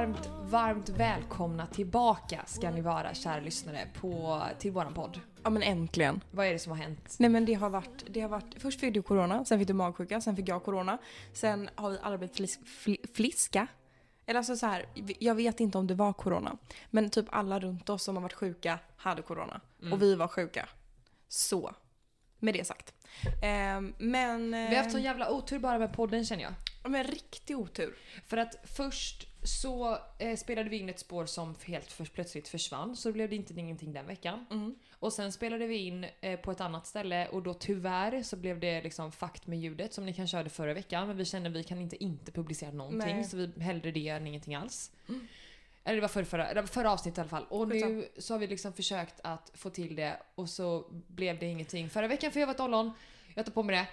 Varmt, varmt, välkomna tillbaka ska ni vara kära lyssnare på, till våran podd. Ja men äntligen. Vad är det som har hänt? Nej men det har varit, det har varit först fick du corona, sen fick du magsjuka, sen fick jag corona. Sen har vi alla blivit flis, fli, fliska. Eller alltså så här, jag vet inte om det var corona. Men typ alla runt oss som har varit sjuka hade corona. Och vi var sjuka. Så. Med det sagt. Ehm, men... Vi har haft sån jävla otur bara med podden känner jag. Men riktig otur. För att först så eh, spelade vi in ett spår som helt för, plötsligt försvann, så blev det inte ingenting den veckan. Mm. Och sen spelade vi in eh, på ett annat ställe och då tyvärr så blev det liksom fakt med ljudet som ni kanske hörde förra veckan. Men vi kände att vi kan inte inte publicera någonting Nej. så vi hellre det än ingenting alls. Eller det var förra, förra, förra avsnittet i alla fall. Och nu så har vi liksom försökt att få till det och så blev det ingenting. Förra veckan för jag var ett ollon. Jag tar på mig det.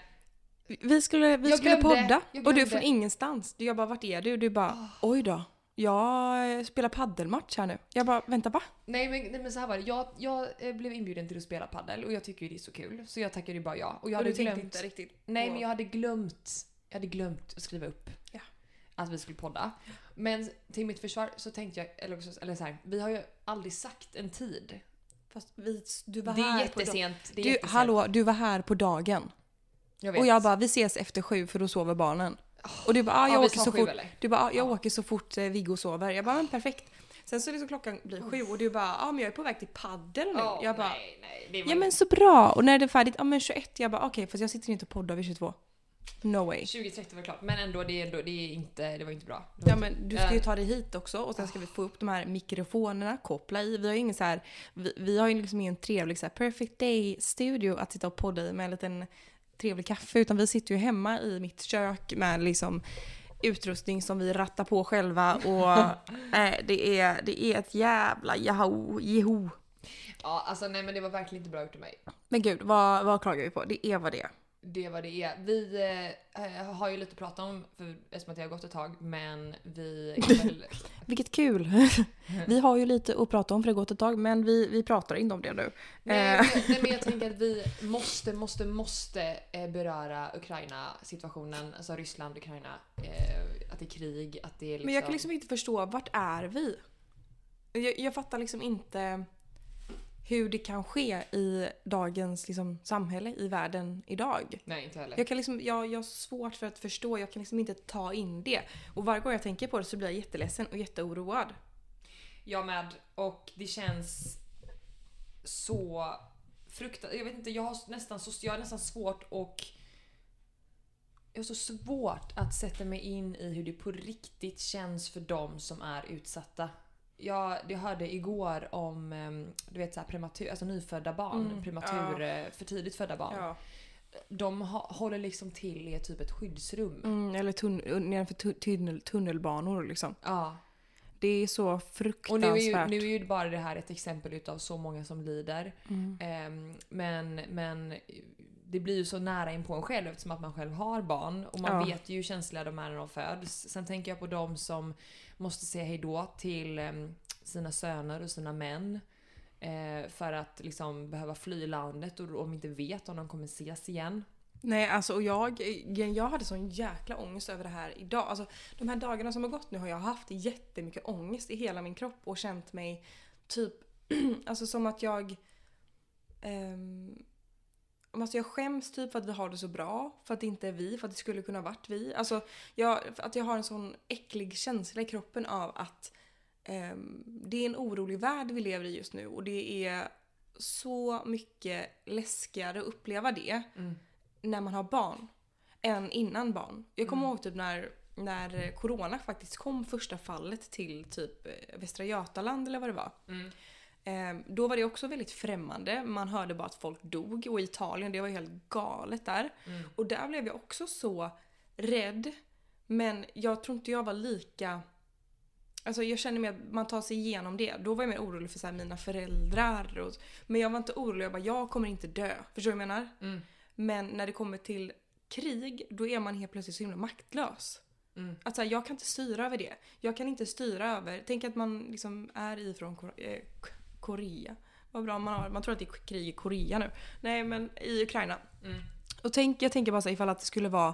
Vi skulle, vi Jag skulle glömde, podda och du från ingenstans. Jag bara, vart är du? Du bara, oj då. Jag spelar paddelmatch här nu. Jag bara, vänta va? Nej men, nej, men så här var det. Jag, jag eh, blev inbjuden till att spela paddel och jag tycker ju det är så kul. Så jag tackade ju bara ja. Och jag Och hade du glömt. inte riktigt Nej men jag hade glömt. Jag hade glömt att skriva upp Ja. att vi skulle podda. Men till mitt försvar så tänkte jag, eller, också, eller så här, vi har ju aldrig sagt en tid. Fast vi, du var Det är här jättesent. På Det är du, jättesent. hallå, du var här på dagen. Jag vet. Och jag bara, vi ses efter sju för då sover barnen. Och du bara, ah, Ja, jag vi åker så sju, fort. eller? Du bara, ah, jag Ja. åker så fort eh, Viggo sover. Jag bara, men perfekt. Sen så liksom klockan blir sju och du bara, ja ah, men jag är på väg till paddel nu. Åh, jag bara, nej, nej, det var ja men så bra. Och när det är färdigt, ja men 21. Jag bara, okej fast jag sitter inte och poddar vid 22. No way. 2030 var klart. Men ändå, det ändå, det är inte, det var inte bra. Det var Ja inte- men du ska ju Eh, ta dig hit också och sen ska vi få upp de här mikrofonerna, koppla i. Vi har ju ingen så här, vi, vi har ju liksom ingen trevlig så här perfect day studio att sitta och podda i med en liten trevlig kaffe utan vi sitter ju hemma i mitt kök med liksom utrustning som vi rattar på själva och eh, det, är, det är ett jävla jaho, jeho. Ja, alltså nej men det var verkligen inte bra gjort av mig. Men gud, vad, vad klagar vi på? Det är vad det är. Det var det är. Vi eh, har ju lite att prata om för, eftersom att det har gått ett tag, men vi är väl... Vilket kul! Vi har ju lite att prata om för det har gått ett tag men vi, vi pratar inte om det nu. nej, Eh. men, nej men jag tänker att vi måste, måste, måste eh, beröra Ukraina-situationen, alltså Ryssland, Ukraina, eh, att det är krig, att det är liksom... Men jag kan liksom inte förstå, vart är vi? Jag, jag fattar liksom inte hur det kan ske i dagens liksom, samhälle, i världen idag. Nej, inte heller. Jag, kan liksom, jag, jag har svårt för att förstå, jag kan liksom inte ta in det. Och varje gång jag tänker på det så blir jag jätteledsen och jätteoroad. Jag med. Och det känns så fruktansvärt. Jag vet inte, jag har nästan, så, jag har nästan svårt och jag har så svårt att sätta mig in i hur det på riktigt känns för dem som är utsatta. Jag, jag hörde igår om em, du vet, så här prematur, alltså nyfödda barn, Mm, prematur, eh, för tidigt födda barn. Ja. De ha, håller liksom till i typ ett skyddsrum. Mm, eller tun, nedanför tu, tunnel, tunnelbanor liksom. Ja. Det är så Och fruktansvärt. nu är, ju, nu är ju bara det här ett exempel utav så många som lider. Mm. Ehm, men, men det blir ju så nära in på en själv eftersom att man själv har barn. Och man Ja. vet ju hur känsliga de är när de föds. Sen tänker jag på de som måste säga hejdå till ehm, sina söner och sina män. Eh, för att liksom behöva fly landet och de inte vet om de kommer ses igen. Nej, alltså och jag, jag hade sån jäkla ångest över det här idag. Alltså, de här dagarna som har gått nu har jag haft jättemycket ångest i hela min kropp och känt mig typ, alltså som att jag... um, Alltså jag skäms typ för att vi har det så bra, för att det inte är vi, för att det skulle kunna varit vi. Alltså jag, att jag har en sån äcklig känsla i kroppen av att ehm, det är en orolig värld vi lever i just nu och det är så mycket läskigare att uppleva det när man har barn än innan barn. Jag kommer ihåg typ när, när corona faktiskt kom första fallet till typ eh, Västra Götaland eller vad det var. Eh, då var det också väldigt främmande. Man hörde bara att folk dog och i Italien, det var helt galet där. Och där blev jag också så rädd. Men jag tror inte jag var lika Alltså jag känner mig att man tar sig igenom det. Då var jag mer orolig för så här, mina föräldrar. Och, men jag var inte orolig. Jag bara, jag kommer inte dö. Förstår du vad jag menar? Mm. Men när det kommer till krig, då är man helt plötsligt så himla maktlös. Mm. Att så här, jag kan inte styra över det. Jag kan inte styra över... Tänk att man liksom är ifrån eh, Korea. Vad bra man har. Man tror att det är krig i Korea nu. Nej men i Ukraina. Mm. Och tänk, jag tänker bara så här, ifall att det skulle vara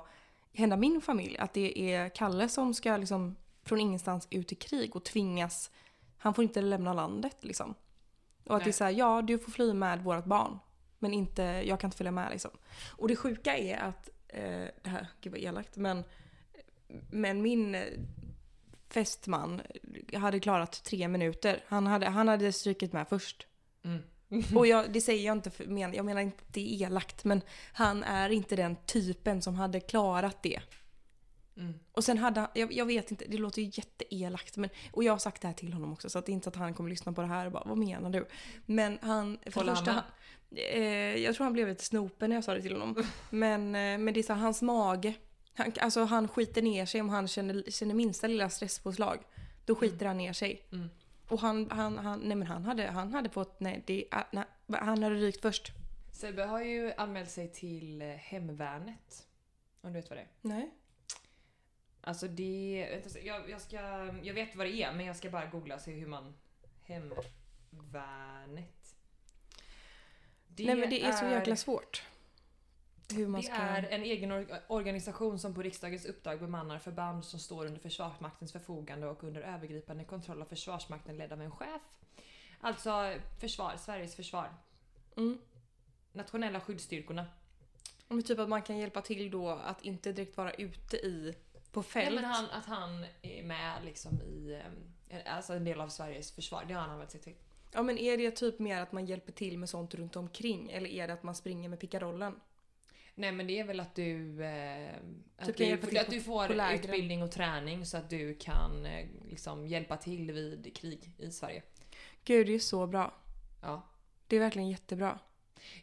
hända min familj. Att det är Kalle som ska liksom från ingenstans ut i krig och tvingas, han får inte lämna landet liksom. Och att Nej. det är såhär, ja du får fly med vårt barn. Men inte, jag kan inte följa med liksom. Och det sjuka är att, eh, det här, gud vad elakt, men, men min fästman hade klarat tre minuter. Han hade, han hade strykit med först. Mm. Och jag, det säger jag inte för, men, jag menar inte det är elakt men han är inte den typen som hade klarat det. Mm. Och sen hade han, jag, jag vet inte, det låter ju jätteelakt men, och jag har sagt det här till honom också så att det är inte att han kommer lyssna på det här och bara vad menar du? Men han, för Håller första, han, eh, jag tror han blev lite snopen när jag sa det till honom. Men, eh, men det är så hans mage, han, alltså han skiter ner sig om han känner, känner minsta lilla stresspåslag. Då skiter han ner sig. Mm. Och han, han, han, nej men han hade, han hade fått, nej, det, ah, nej han hade rykt först. Sebbe har ju anmält sig till eh, Hemvärnet. Om du vet vad det är? Nej. Alltså det... Jag, jag, ska, jag vet vad det är men jag ska bara googla och se hur man... Hemvärnet. Det nej men det är, så jäkla svårt. Hur man Det ska... är en egen or- organisation som på riksdagens uppdrag bemannar förband som står under Försvarsmaktens förfogande och under övergripande kontroll av Försvarsmakten ledd av en chef. Alltså försvar, Sveriges försvar. Mm. Nationella skyddsstyrkorna. Men typ att man kan hjälpa till då att inte direkt vara ute i, på fält. Nej, men han, att han är med liksom i alltså en del av Sveriges försvar. Det har han använt sig till. Ja men är det typ mer att man hjälper till med sånt runt omkring eller är det att man springer med pickarollen? Nej men det är väl att du, eh, att Typ kan du, till att du får utbildning och träning så att du kan eh, liksom hjälpa till vid krig i Sverige. Gud det är så bra. Ja. Det är verkligen jättebra.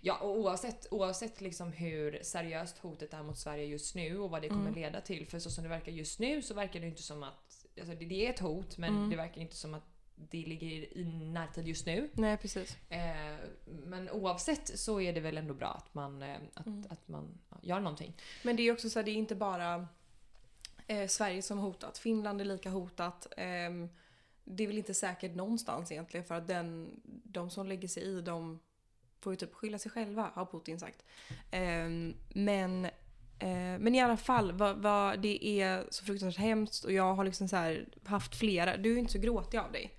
Ja, och oavsett, oavsett liksom hur seriöst hotet är mot Sverige just nu och vad det kommer Mm. leda till. För så som det verkar just nu så verkar det inte som att... Alltså det, det är ett hot men Mm. det verkar inte som att det ligger i närtid just nu. Nej precis. Eh, men oavsett så är det väl ändå bra att man, eh, att, Mm. att man gör någonting. Men det är också så här, det är inte bara eh, Sverige som hotat. Finland är lika hotat. Ehm, det är väl inte säkert någonstans egentligen för att den, de som lägger sig i de får ju typ skylla sig själva har Putin sagt. Ehm, men, men i alla fall, vad, vad, det är så fruktansvärt hemskt och jag har liksom så haft flera. Du är ju inte så gråtig av dig.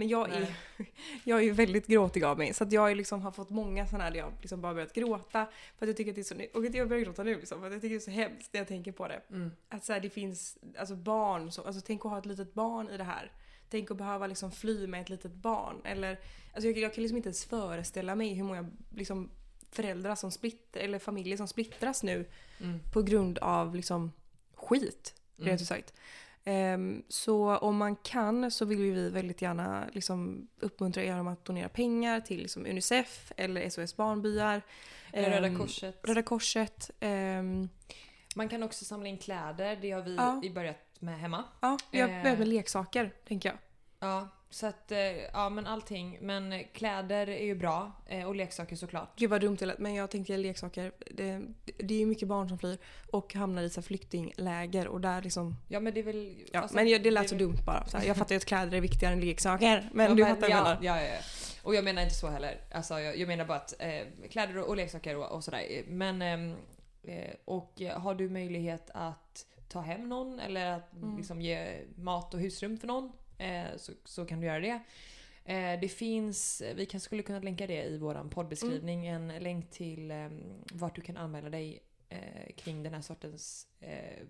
Men jag är, jag är ju väldigt gråtig av mig. Så att jag liksom har fått många sådana här där jag liksom bara börjat gråta. För att jag tycker att det är så... Och jag börjar gråta nu liksom. För att jag tycker det är så hemskt när jag tänker på det. Mm. Att så här, det finns alltså barn som, alltså tänk att ha ett litet barn i det här. Tänk att behöva liksom fly med ett litet barn. Eller, alltså jag, jag kan liksom inte ens föreställa mig hur många liksom, föräldrar som splittrar, eller familjer som splittras nu Mm. på grund av liksom skit. Mm. Rent ut sagt. Ehm, så om man kan så vill vi väldigt gärna liksom uppmuntra er om att donera pengar till liksom Unicef eller SOS Barnbyar. Röda Ehm, Korset. Röda Korset. ehm, Man kan också samla in kläder. Det har vi Ja. börjat med hemma. ja, vi har börjat med leksaker, tänker jag. Ja, så att, eh, ja men allting. Men eh, kläder är ju bra. eh, Och leksaker såklart. Gud vad dumt det men jag tänkte leksaker. Det, det är ju mycket barn som flyr och hamnar i så flyktingläger och där liksom... Ja men det är väl... Ja, alltså, men jag- det lät är så väl- dumt bara. Så här, jag fattar ju att kläder är viktigare än leksaker, men ja, du fattar vad jag ja, ja, ja, ja. Och jag menar inte så heller. Alltså, jag, jag menar bara att eh, kläder och, och leksaker och, och sådär. Men... ehm, Eh, och har du möjlighet att ta hem någon eller att Mm. liksom, ge mat och husrum för någon eh, så, så kan du göra det. Eh, det finns, vi kan, skulle kunna länka det i vår poddbeskrivning, en länk till eh, vart du kan anmäla dig eh, kring den här sortens eh,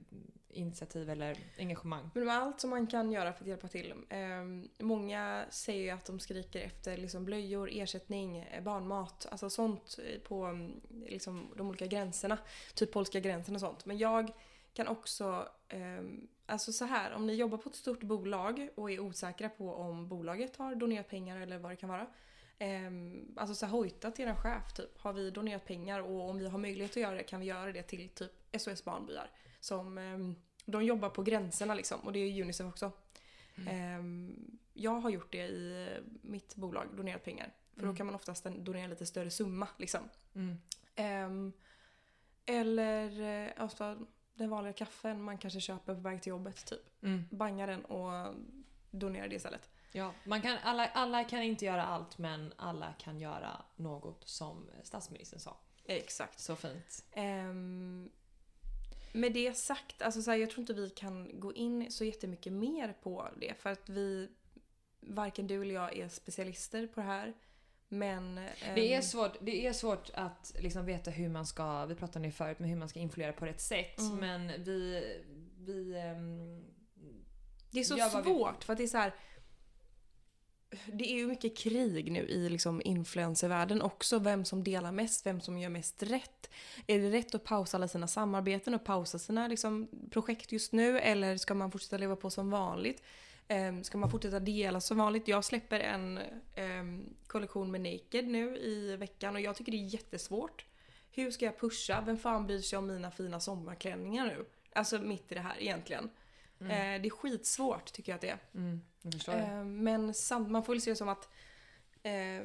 initiativ eller engagemang. Men med allt som man kan göra för att hjälpa till. ehm, många säger ju att de skriker efter liksom blöjor, ersättning, eh, barnmat, alltså sånt på mm, liksom, de olika gränserna. Typ polska gränsen och sånt. Men jag kan också, ehm, alltså så här, om ni jobbar på ett stort bolag och är osäkra på om bolaget har donerat pengar eller vad det kan vara. Um, alltså så här, hojta till er chef typ. Har vi donerat pengar och om vi har möjlighet att göra det kan vi göra det till typ SOS Barnbyar. Som, ehm, de jobbar på gränserna liksom och det är Unicef också. Ehm, jag har gjort det i eh, mitt bolag, donerat pengar. För Mm. då kan man oftast donera lite större summa liksom. Mm. Ehm, eller eh, alltså, den vanliga kaffen man kanske köper på väg till jobbet typ. Mm. Banga den och donera det istället. Ja, man kan, alla, alla kan inte göra allt men alla kan göra något som statsministern sa. Exakt. Så fint. Ehm, med det sagt, alltså så här, jag tror inte vi kan gå in så jättemycket mer på det. För att vi, varken du eller jag är specialister på det här. Men... Det är, ehm, svårt, det är svårt att liksom veta hur man ska, vi pratade om det förut, men hur man ska influera på rätt sätt. Mm. Men vi, vi ehm, Det är så vad vi- svårt för att det är så här. Det är ju mycket krig nu i liksom influencervärlden också. Vem som delar mest, vem som gör mest rätt. Är det rätt att pausa alla sina samarbeten och pausa sina liksom, projekt just nu? Eller ska man fortsätta leva på som vanligt? Ehm, ska man fortsätta dela som vanligt? Jag släpper en ehm, kollektion med Naked nu i veckan och jag tycker det är jättesvårt. Hur ska jag pusha? Vem fan bryr sig om mina fina sommarklänningar nu? Alltså mitt i det här egentligen. Eh, det är skitsvårt tycker jag att det är. mm. Eh, men samt, man får väl se det som att eh,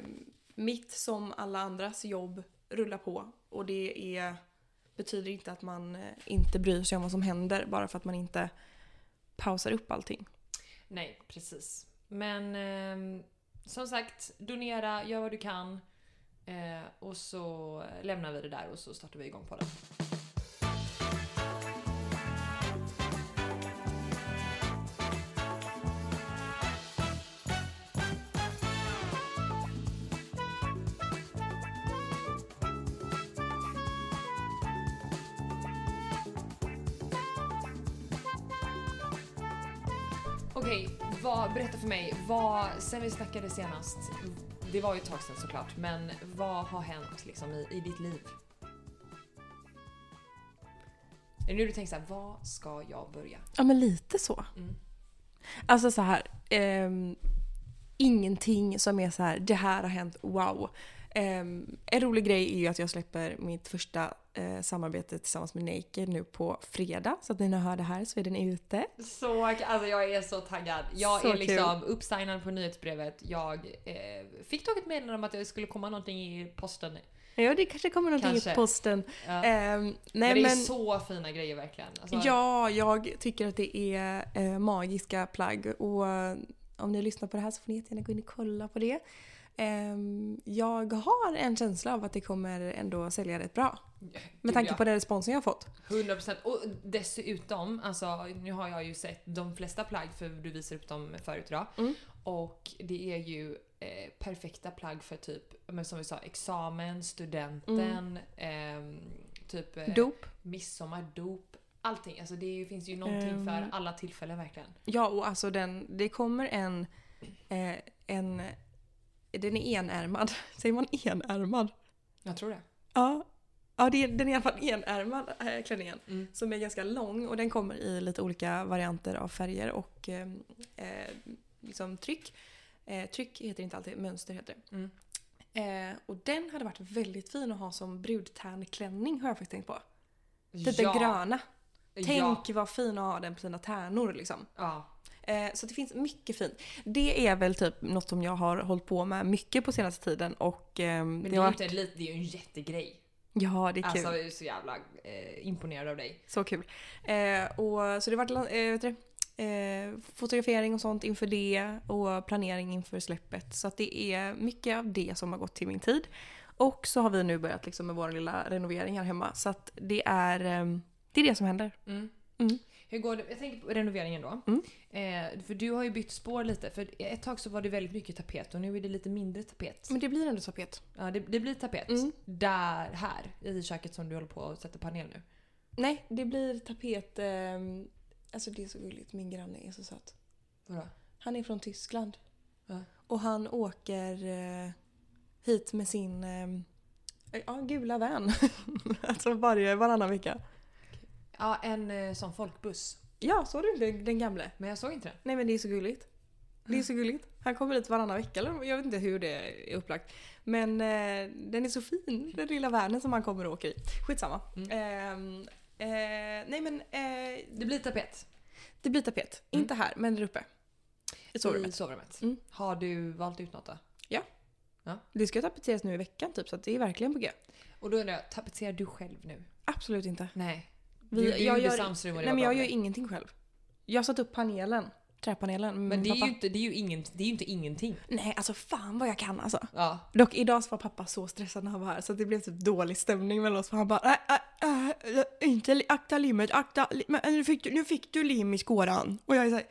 mitt som alla andras jobb rullar på. Och det är, betyder inte att man eh, inte bryr sig om vad som händer bara för att man inte pausar upp allting. Nej, precis. Men eh, som sagt, donera, gör vad du kan. Eh, och så lämnar vi det där och så startar vi igång på det. Okej, vad, berätta för mig. Vad, sen vi snackade senast, det var ju ett tag sedan såklart, men vad har hänt liksom i, i ditt liv? Är det nu du tänker såhär, vad ska jag börja? Ja men lite så. Mm. Alltså så här. ehm, ingenting som är så här, det här har hänt, wow. Ehm, en rolig grej är ju att jag släpper mitt första eh, samarbete tillsammans med Naked nu på fredag. Så att ni när hör det här så är den ute. Så, alltså jag är så taggad. Jag Så är liksom uppsignad på nyhetsbrevet. Jag eh, fick dock ett meddelande om att det skulle komma någonting i posten. Ja, det kanske kommer någonting Kanske. i posten. Ja. Men nej det är men, så fina grejer verkligen. Alltså, ja, jag tycker att det är eh, magiska plagg. Och eh, om ni lyssnar på det här så får ni jättegärna gå in och kolla på det. Ehm, jag har en känsla av att det kommer ändå sälja rätt bra. Med tanke på den responsen jag har fått. 100% och dessutom, alltså nu har jag ju sett de flesta plagg för du visade upp dem förut idag. Mm. Och det är ju eh, perfekta plagg för typ, men som vi sa, examen, studenten, ehm, typ eh, Dop. midsommar, dop. Allting. Alltså det är finns ju någonting Ehm. för alla tillfällen verkligen. Ja, och alltså den, det kommer en, eh, en... Den är enärmad. Säger man enärmad? Jag tror det. Ja. Ja, det är, den är i alla fall enärmad äh, klänningen. Mm. Som är ganska lång och den kommer i lite olika varianter av färger och eh, eh, liksom tryck. Eh, tryck heter inte alltid, mönster heter det. Mm. Eh, och den hade varit väldigt fin att ha som brudtärnklänning har jag faktiskt tänkt på. Lite ja. gröna. Tänk Ja. vad fin att ha den på sina tärnor liksom. ja. Eh, så det finns mycket fint. Det är väl typ något som jag har hållit på med mycket på senaste tiden och ehm, Men det, det är varit... inte liten, det är ju en jättegrej. Ja, det är kul. Alltså jag är så jävla eh, imponerad av dig. Så kul. Eh, och, så det har varit eh, eh, fotografering och sånt inför det och planering inför släppet. Så att det är mycket av det som har gått till min tid. Och så har vi nu börjat liksom med vår lilla renovering här hemma. Så att det är, eh, det, är det som händer. Mm. Mm. Hur går det? Jag tänker på renoveringen då. Mm. Eh, för du har ju bytt spår lite. För ett tag så var det väldigt mycket tapet och nu är det lite mindre tapet. Men det blir ändå tapet. Ja, det, det blir tapet. Mm. Där, här, i köket som du håller på att sätta panel nu. Nej, det blir tapet... Eh, alltså det är så gulligt. Min granne är så söt. Vadå? Han är från Tyskland. Ja. Och han åker eh, hit med sin eh, ja, gula van. alltså varje, varannan vecka. Ja, en eh, sån folkbuss. Ja, såg du inte den gamle? Men jag såg inte den. Nej men det är så gulligt. Det är så gulligt. Han kommer hit varannan vecka eller jag vet inte hur det är upplagt. Men eh, den är så fin, den lilla vanen som han kommer och åker i. Skitsamma. Mm. Ehm, eh, nej men eh, Det blir tapet. det blir tapet. Mm. Inte här, men där uppe. I I sovrummet. sovrummet. Mm. Har du valt ut något då? Det ska tapetseras nu i veckan typ så det är verkligen på G. Och då undrar jag, tapetserar du själv nu? Absolut inte. Nej. Vi- du du jag gjorde gör- Sams rum och det Nej var men bra jag gör ingenting själv. Jag satt upp panelen. träpanelen. Men det är, ju inte, det, är ju ingen, det är ju inte ingenting. Nej, alltså fan vad jag kan alltså. Ja. Dock idag så var pappa så stressad när han var här så det blev typ dålig stämning mellan oss för han bara nej, nej, nej, inte akta limmet, akta, li- men nu fick, du, nu fick du lim i skåran. Och jag är såhär,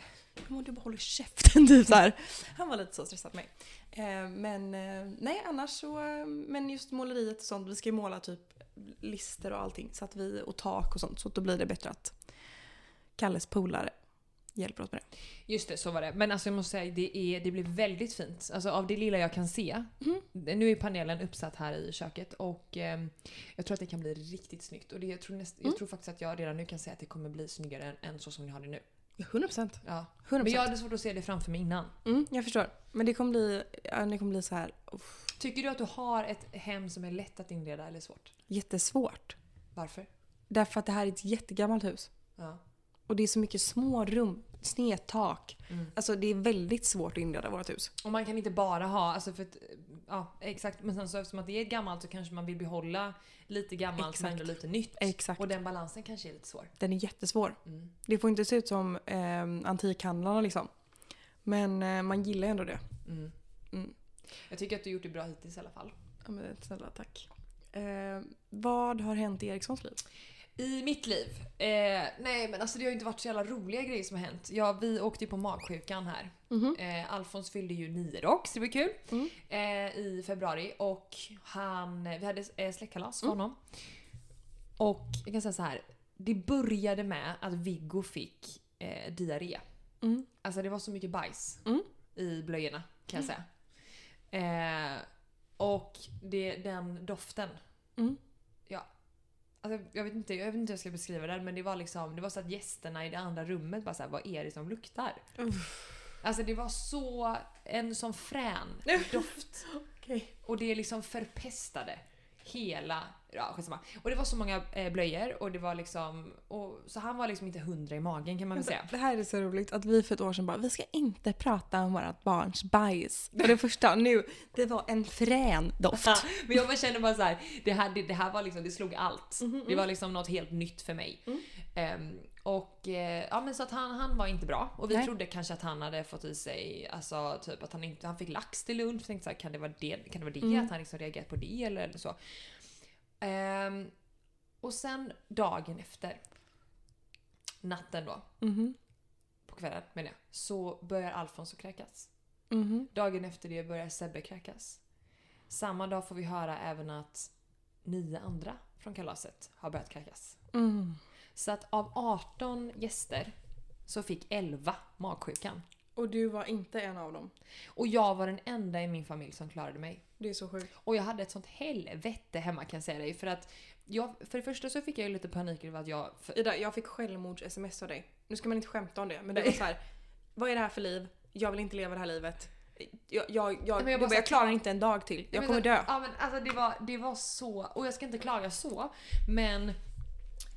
men du bara håller käften typ så här. Han var lite så stressad med mig. Eh, men eh, nej annars så, eh, men just måleriet och sånt, vi ska ju måla typ lister och allting så att vi, och tak och sånt så då blir det bättre att Kalles polare hjälper oss med det. Just det, så var det. Men alltså jag måste säga, det, är, det blir väldigt fint. Alltså av det lilla jag kan se. Mhm. Nu är panelen uppsatt här i köket och ehm, jag tror att det kan bli riktigt snyggt. Och det, jag, tror näst, Mm. jag tror faktiskt att jag redan nu kan säga att det kommer bli snyggare än, än så som ni har det nu. Ja, 100%. Ja. 100%. Men jag hade svårt att se det framför mig innan. Mm, jag förstår. Men det kommer bli, ja, det kommer bli så här uff, Tycker du att du har ett hem som är lätt att inreda eller svårt? jättesvårt. Varför? Därför att det här är ett jättegammalt hus. Ja. Och det är så mycket små rum, snedtak. Mm. Alltså det är väldigt svårt att inreda vårt hus. Och man kan inte bara ha, alltså för att, ja exakt, men sen så eftersom att det är gammalt så kanske man vill behålla lite gammalt men Exakt. ändå lite nytt. Exakt. Och den balansen kanske är lite svår. Den är jättesvår. Mm. Det får inte se ut som eh, antikhandlarna liksom. Men eh, man gillar ändå det. Mm. Mm. Jag tycker att du gjort det bra hittills i alla fall. Ja, men snälla tack. Eh, vad har hänt i Erikssons liv? I mitt liv? Eh, nej men alltså det har ju inte varit så jävla roliga grejer som har hänt. Ja, vi åkte ju på magsjukan här. Mhm. Eh, Alfons fyllde ju nio dock, så det var kul. Mm. Eh, I februari och han, vi hade eh, släktkalas för Mm. honom. Och jag kan säga så här. Det började med att Viggo fick eh, diarré. Mm. Alltså det var så mycket bajs Mm. i blöjorna kan jag säga. Eh, och det, den doften. Alltså, jag, vet inte, jag vet inte hur jag ska beskriva den men det var liksom, det var så att gästerna i det andra rummet bara såhär, vad är det som luktar? Alltså det var så, en sån frän doft. Okej. Och det liksom förpestade hela... Ja, skitsamma. Och det var så många eh, blöjor och det var liksom... Och, så han var liksom inte hundra i magen kan man väl säga. Det här är så roligt att vi för ett år sedan bara, vi ska inte prata om vårt barns bajs. Och det första nu, det var en frän doft. Ja, men jag bara kände bara så här, det här, det, det här var liksom, det slog allt. Mhm, Det var liksom något helt nytt för mig. Mm. Ehm, och eh, ja men så att han, han var inte bra. Och vi Nej. trodde kanske att han hade fått i sig, alltså typ att han inte, han fick lax till lunch. Tänkte så här, kan det vara det? Kan det, vara det? Mm. Att han liksom reagerat på det eller så. Ehm, och sen dagen efter, natten då, Mhm. på kvällen menar jag, så börjar Alfons att kräkas. Mhm. Dagen efter det börjar Sebbe kräkas. Samma dag får vi höra även att nio andra från kalaset har börjat kräkas. Mm. Så att av 18 gäster så fick 11 magsjukan. Och du var inte en av dem. Och jag var den enda i min familj som klarade mig. Det är så sjukt. Och jag hade ett sånt helvete hemma kan jag säga dig. För att jag, för det första så fick jag ju lite panik över att jag... För, Ida, jag fick självmords-sms av dig. Nu ska man inte skämta om det, men det var så här. Vad är det här för liv? Jag vill inte leva det här livet. Jag, jag, jag, men jag bara jag klarar inte en dag till. Jag kommer dö. Ja men alltså det var, det var så, och jag ska inte klaga så, men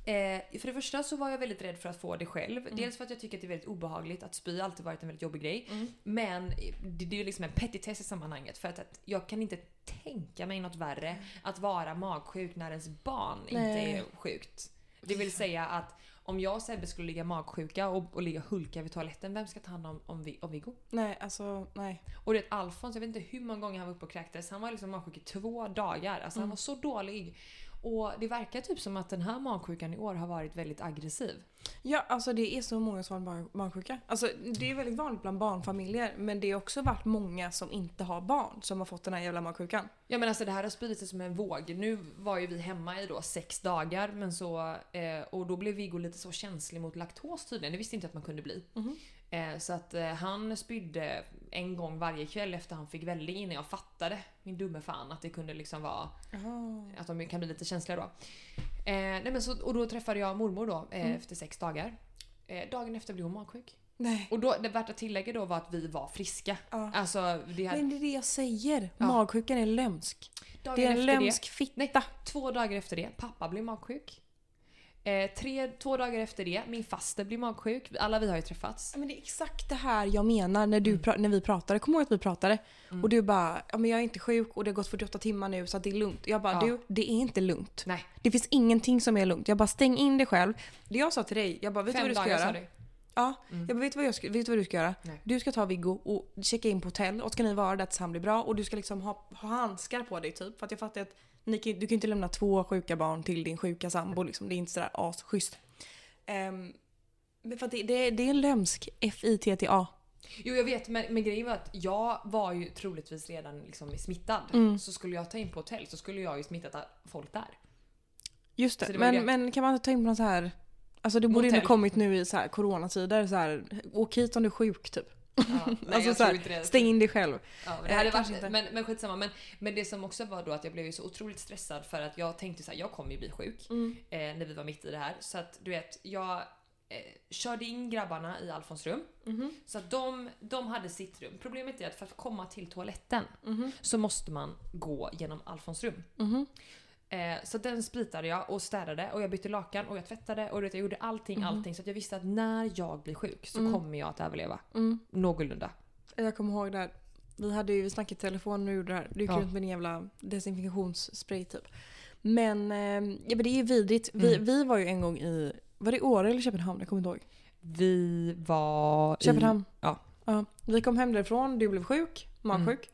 Eh, för det första så var jag väldigt rädd för att få det själv. Dels för att jag tycker att det är väldigt obehagligt. Att spy alltid varit en väldigt jobbig grej. Mm. Men det, det är ju liksom en petitess i sammanhanget. För att, att jag kan inte tänka mig något värre att vara magsjuk när ens barn inte Nej. är sjukt. Det vill säga att om jag och Sebbe skulle ligga magsjuka och, och ligga hulka vid toaletten, vem ska ta hand om, om, Vi- om Viggo? Nej, alltså nej. Och det Alfons, jag vet inte hur många gånger han var uppe och kräktes. Han var liksom magsjuk i två dagar. Alltså han Mm. var så dålig. Och det verkar typ som att den här magsjukan i år har varit väldigt aggressiv. Ja, alltså det är så många som har barnsjuka. Alltså det är väldigt vanligt bland barnfamiljer, men det har också varit många som inte har barn som har fått den här jävla magsjukan. Ja men alltså det här har spridit sig som en våg. Nu var ju vi hemma i då sex dagar men så, eh, och då blev Viggo lite så känslig mot laktos tydligen. Det visste inte att man kunde bli. Mhm. Eh, så att eh, han spydde en gång varje kväll efter han fick välling innan jag fattade, min dumme fan, att det kunde liksom vara att de kan bli lite känsliga då. Eh, nej men så, och då träffade jag mormor då eh, Mm. efter sex dagar. Eh, dagen efter blev hon magsjuk. Nej. Och då, det värt att tillägga då var att vi var friska. Ja. Alltså, det hade, Men det är det jag säger. Ja. Magsjukan är lömsk. dagen Det är en efter det- lömsk fitta. Nej, två dagar efter det, pappa blev magsjuk. Eh, tre, två dagar efter det, min faster blev magsjuk. Alla vi har ju träffats. Men det är exakt det här jag menar när, du pra- när vi pratade. Kommer ihåg att vi pratade? Mm. Och du bara, ja men jag är inte sjuk och det har gått 48 timmar nu så att det är lugnt. Jag bara, Ja. du det är inte lugnt. Nej, Det finns ingenting som är lugnt. Jag bara, stäng in dig själv. Det jag sa till dig, jag bara, vet du vad fem du ska dagar göra? Ja, Mm. jag bara, vet, du vad jag ska, vet du vad du ska göra? Nej. Du ska ta Viggo och checka in på hotell och ska ni vara där tills han blir bra och du ska liksom ha, ha handskar på dig typ. För att jag fattar att ni kan, du kan inte lämna två sjuka barn till din sjuka sambo liksom. Det är inte sådär asschysst. Um, för det, det, det är en lömsk F-I-T-T-A. Jo jag vet men, men grejen var att jag var ju troligtvis redan liksom smittad. Mm. Så skulle jag ta in på hotell så skulle jag ju smittat folk där. Just det. det ju men, men kan man inte ta in på någon så här... Alltså det borde ju ha kommit nu i så här coronatider så här. Åk hit om du är sjuk typ. Ja, nej, Alltså jag så här. Stäng in dig själv. Ja, men, det Eh, hade varit, inte. men, men skitsamma. Men, men det som också var då att jag blev ju så otroligt stressad för att jag tänkte så här, jag kommer ju bli sjuk Mm. eh, när vi var mitt i det här. Så att du vet, jag eh, körde in grabbarna i Alfons rum. Mhm. Så att de, de hade sitt rum. Problemet är att för att komma till toaletten Mhm. så måste man gå genom Alfons rum. Mhm. Eh, så den spritade jag och städade och jag bytte lakan och jag tvättade och jag gjorde allting, allting. Så att jag visste att när jag blir sjuk så Mm. kommer jag att överleva. Mm. Någorlunda. Jag kommer ihåg där. Vi hade ju vi snackade i telefon när du gjorde det här. Du gick Ja. runt med en jävla desinfektionsspray typ. Men, eh, ja, men det är ju vidrigt. Vi, Mm. vi var ju en gång i, var det Åre eller Köpenhamn? Jag kommer inte ihåg. Vi var Köpenhamn. ja. ja. Vi kom hem därifrån, du blev sjuk, Mm. magsjuk.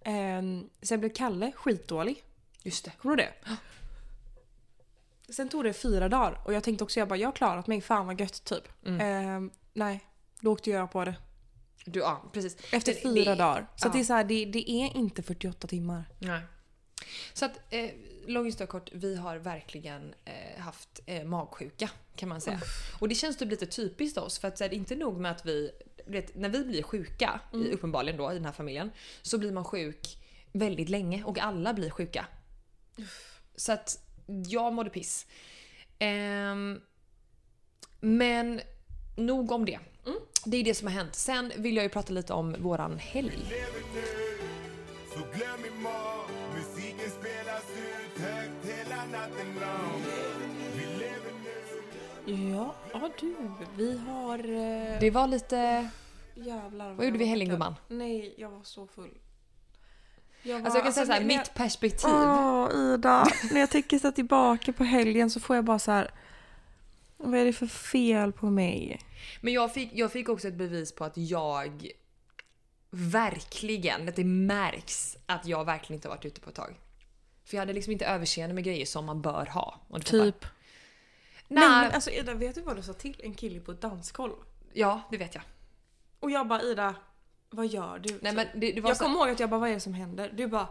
Eh, sen blev Kalle skitdålig. Just det. Kommer du det? Sen tog det fyra dagar och jag tänkte också jag bara jag har klarat mig, fan vad gött typ. Mm. Eh, nej, då åkte jag på det. Du, ja, precis. Efter Det- fyra det- dagar. Så ja. det är så här, det, det är inte 48 timmar. Nej. Så att, eh, lång historia kort, vi har verkligen eh, haft eh, magsjuka kan man säga. Och det känns typ lite typiskt oss för att så här, inte nog med att vi, vet, när vi blir sjuka, i, uppenbarligen då i den här familjen, så blir man sjuk väldigt länge och alla blir sjuka. Så att jag mådde piss. Ehm, men nog om det. Det är det som har hänt. Sen vill jag ju prata lite om våran helg. Ja, ja du. Vi har... Eh, Det var lite... jävlar. Vad gjorde vi i helgen gumman? Nej, jag var så full. Jag var, Alltså jag kan säga såhär, jag- mitt perspektiv. Åh, Ida. när jag tänker så tillbaka på helgen så får jag bara så här. Vad är det för fel på mig? Men jag fick, jag fick också ett bevis på att jag verkligen, att det märks att jag verkligen inte har varit ute på ett tag. För jag hade liksom inte överseende med grejer som man bör ha. Typ. Nej, Nej men alltså Ida, vet du vad du sa till en kille på ett dansgolv? ja det vet jag. Och jag bara Ida, vad gör du? Nej, men det, det var jag så, kommer ihåg att jag bara vad är det som händer? Du bara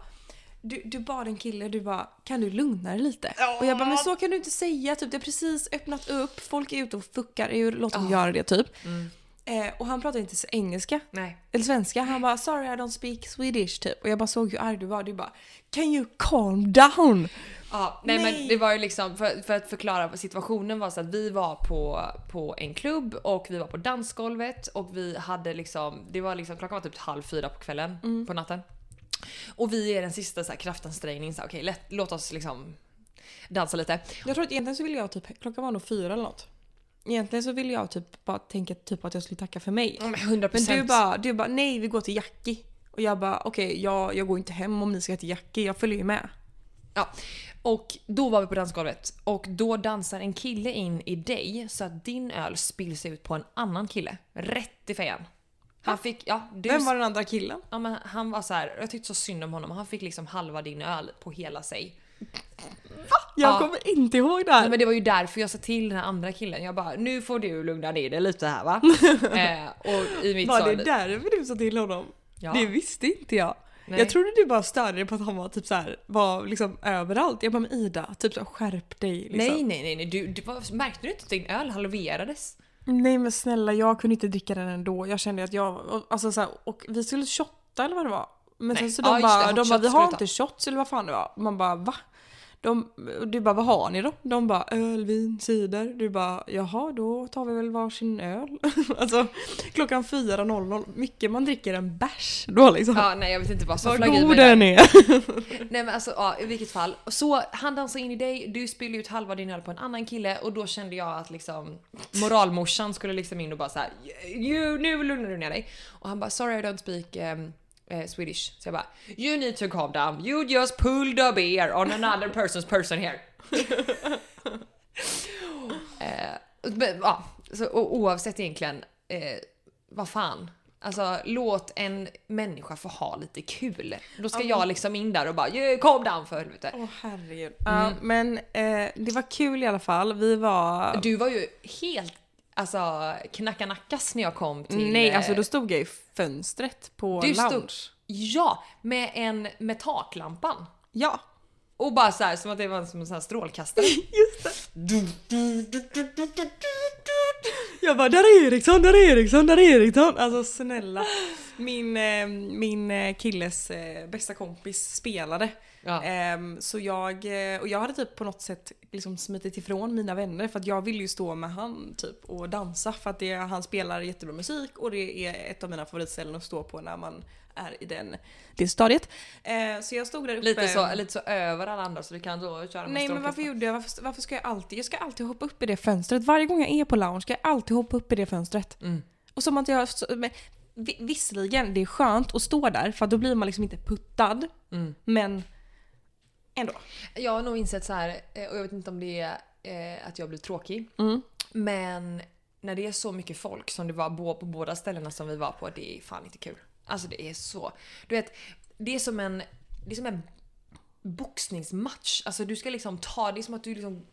du, du bad en kille, du bara kan du lugna dig lite? Och jag bara men så kan du inte säga, typ det har precis öppnat upp, folk är ute och fuckar ur, låt dem göra det typ. Mm. Eh, och han pratar inte så engelska, Nej. eller svenska, han bara sorry I don't speak Swedish typ. Och jag bara såg hur arg du var, du bara can you calm down? Ja, nej, Nej. men det var ju liksom, för, för att förklara situationen var så att vi var på, på en klubb och vi var på dansgolvet och vi hade liksom, det var liksom, klockan var typ halv fyra på kvällen, Mm. på natten. Och vi är den sista så här, kraftansträngningen, så okej lätt, låt oss liksom dansa lite. Jag tror att egentligen så ville jag typ, klockan var nog fyra eller något. Egentligen så ville jag typ bara tänka typ att jag skulle tacka för mig. Men 100%. Men du bara, du bara nej vi går till Jackie. Och jag bara okej jag, jag går inte hem om ni ska till Jackie, jag följer ju med. Ja. Och då var vi på dansgolvet och då dansar en kille in i dig så att din öl spills ut på en annan kille. Rätt i fejan. Han fick, ja, du, Vem var den andra killen? ja, men han var så här, jag tyckte så synd om honom, han fick liksom halva din öl på hela sig. Jag Ja. kommer inte ihåg det här. Nej, men det var ju därför jag sa till den här andra killen, jag bara nu får du lugna ner dig lite här va. eh, och i mitt var det därför du sa till honom? Ja. Det visste inte jag. Nej. Jag trodde du bara störde dig på att han var typ så här, var liksom överallt. Jag bara men Ida, typ så här, skärp dig liksom. Nej nej nej, nej. Du, du, vad- märkte du inte att din öl halverades? Nej men snälla jag kunde inte dricka den ändå. Jag kände att jag, alltså så här, och vi skulle shotta eller vad det var. Men Nej. sen så de just bara, det, de bara vi har vi ta." inte shots eller vad fan det var. Man bara va? De, du bara vad har ni då? De bara öl, vin, cider. Du bara jaha då tar vi väl varsin öl. alltså klockan 4.00, mycket man dricker en bärs då liksom. Ja nej jag vet inte vad som flög i mig den är. Nej men alltså ja, i vilket fall. Så han dansade in i dig, du spillde ut halva din öl på en annan kille och då kände jag att liksom moralmorsan skulle liksom in och bara såhär nu lugnar du ner dig. Och han bara sorry I don't speak um, eh, Swedish. Så jag bara you need to calm down, you just pulled a beer on another person's person here. eh, men, ja, Så, och oavsett egentligen, eh, vad fan. Alltså låt en människa få ha lite kul. Då ska jag liksom in där och bara "Yeah, calm down för helvete. Åh herregud. Ja, men eh, det var kul i alla fall. Vi var... Du var ju helt alltså knackanackas när jag kom till... Nej, eh, alltså då stod jag i fönstret på Du stod- lounge. Ja, med en med taklampan. Ja. Och bara så här som att det var som en sån här strålkastare. Just det. Jag bara, där är Eriksson, där är Eriksson, där är Eriksson. Alltså snälla. Min, eh, min eh, killes eh, bästa kompis spelade. Ja. Ehm, så jag, eh, och jag hade typ på något sätt liksom smitit ifrån mina vänner för att jag ville ju stå med han typ och dansa för att det, han spelar jättebra musik och det är ett av mina favoritställen att stå på när man är i den, det stadiet. Eh, så jag stod där uppe. Lite så, lite så över alla andra så du kan då köra med Nej men varför gjorde jag? Varför, varför ska jag alltid? Jag ska alltid hoppa upp i det fönstret. Varje gång jag är på lounge ska jag alltid hoppa upp i det fönstret. Mm. Och som att jag... Men, vi- visserligen, det är skönt att stå där för då blir man liksom inte puttad. Mm. Men ändå. Jag har nog insett så här, eh, och jag vet inte om det är eh, att jag blir tråkig. Mm. Men när det är så mycket folk som det var på båda ställena som vi var på, det är fan inte kul. Alltså det är så... Du vet, det är som en, det är som en boxningsmatch. Alltså du ska liksom ta, det är som att du liksom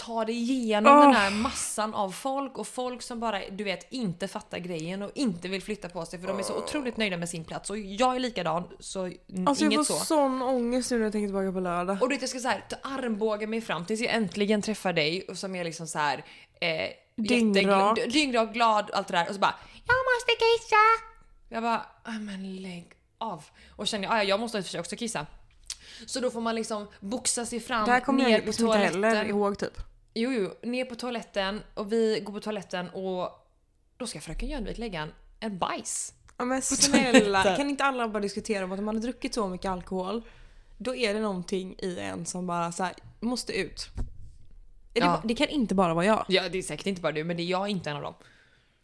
tar dig igenom Åh. den här massan av folk och folk som bara, du vet, inte fattar grejen och inte vill flytta på sig för de är så otroligt nöjda med sin plats. Och jag är likadan, så n- Alltså jag inget får så. sån ångest nu när jag tänker tillbaka på lördag. Och du vet jag ska så här, ta armbåga mig fram tills jag äntligen träffar dig och som är liksom så här eh, Dyngrak. dyngrak, glad, allt det där och så bara Jag måste kissa! Jag bara, "Ah, men lägg av. Och känner jag, "Ah, ja, jag måste i och för sig också kissa. Så då får man liksom boxa sig fram det här kommer ner jag på liksom inte heller toaletten. ihåg typ. Jo, jo, ner på toaletten och vi går på toaletten och då ska fröken Jönvik lägga en, en bajs. Ja men snälla, kan inte alla bara diskutera om att om man har druckit så mycket alkohol då är det någonting i en som bara så här, måste ut. Är Det, Ja. det kan inte bara vara jag. Ja, det är säkert inte bara du, men det är jag inte en av dem.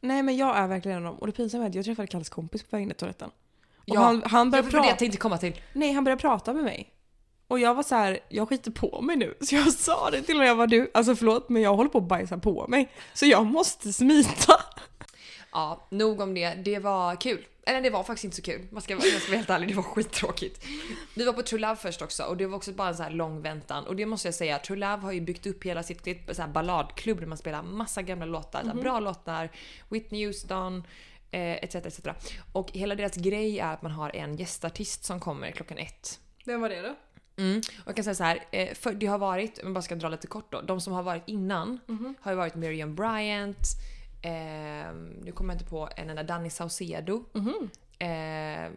Nej men jag är verkligen en av dem. Och det pinsamma är att jag träffade Kalles kompis på vägen ner till toaletten. Och Ja, han, han började var det jag prata. tänkte komma till. Nej han började prata med mig. Och jag var så här, jag skiter på mig nu. Så jag sa det till honom, jag var du, alltså förlåt men jag håller på att bajsa på mig. Så jag måste smita. Ja, nog om det. Det var kul. Eller det var faktiskt inte så kul. Man ska, jag ska vara helt ärlig, det var skittråkigt. Vi var på True Love först också och det var också bara en så här lång väntan. Och det måste jag säga, True Love har ju byggt upp hela sitt så här balladklubb där man spelar massa gamla låtar. så här Bra låtar, Whitney Houston, eh, etc, etc. Och hela deras grej är att man har en gästartist som kommer klockan ett. Vem var det då? Mm. Och jag kan säga så här, eh, för det har varit, om jag bara ska dra lite kort då. De som har varit innan har ju varit Miriam Bryant, eh, nu kommer jag inte på en enda, Danny Saucedo, eh,